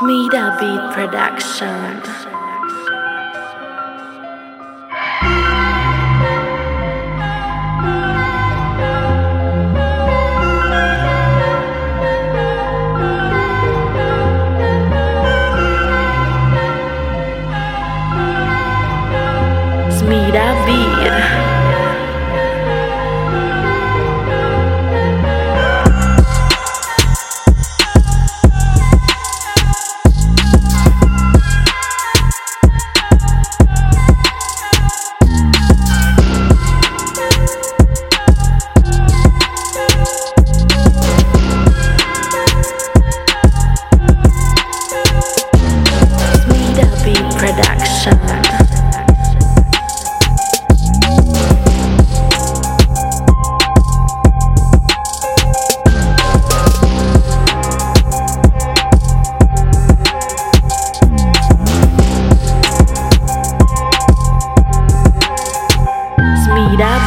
Smida Beat Production. Production. Smida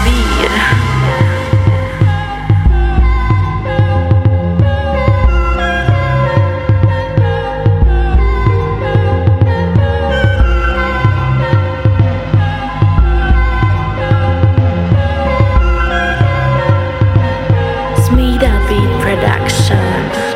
Smida Production.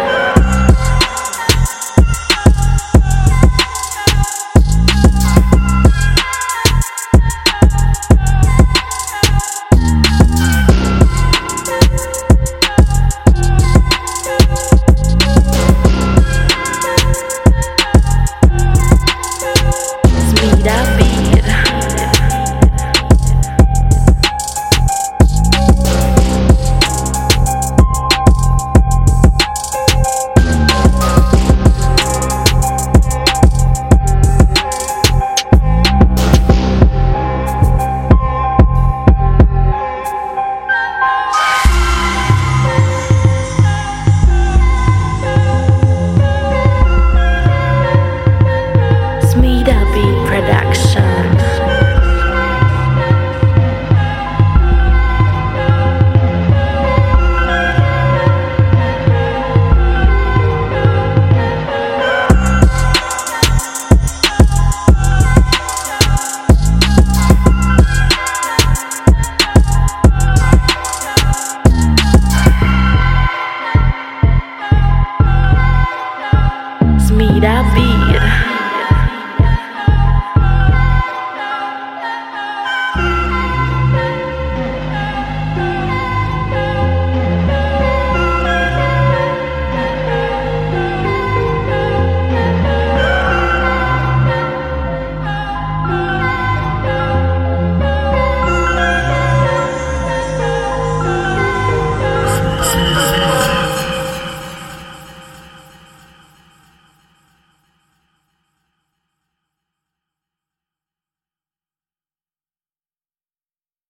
I'll be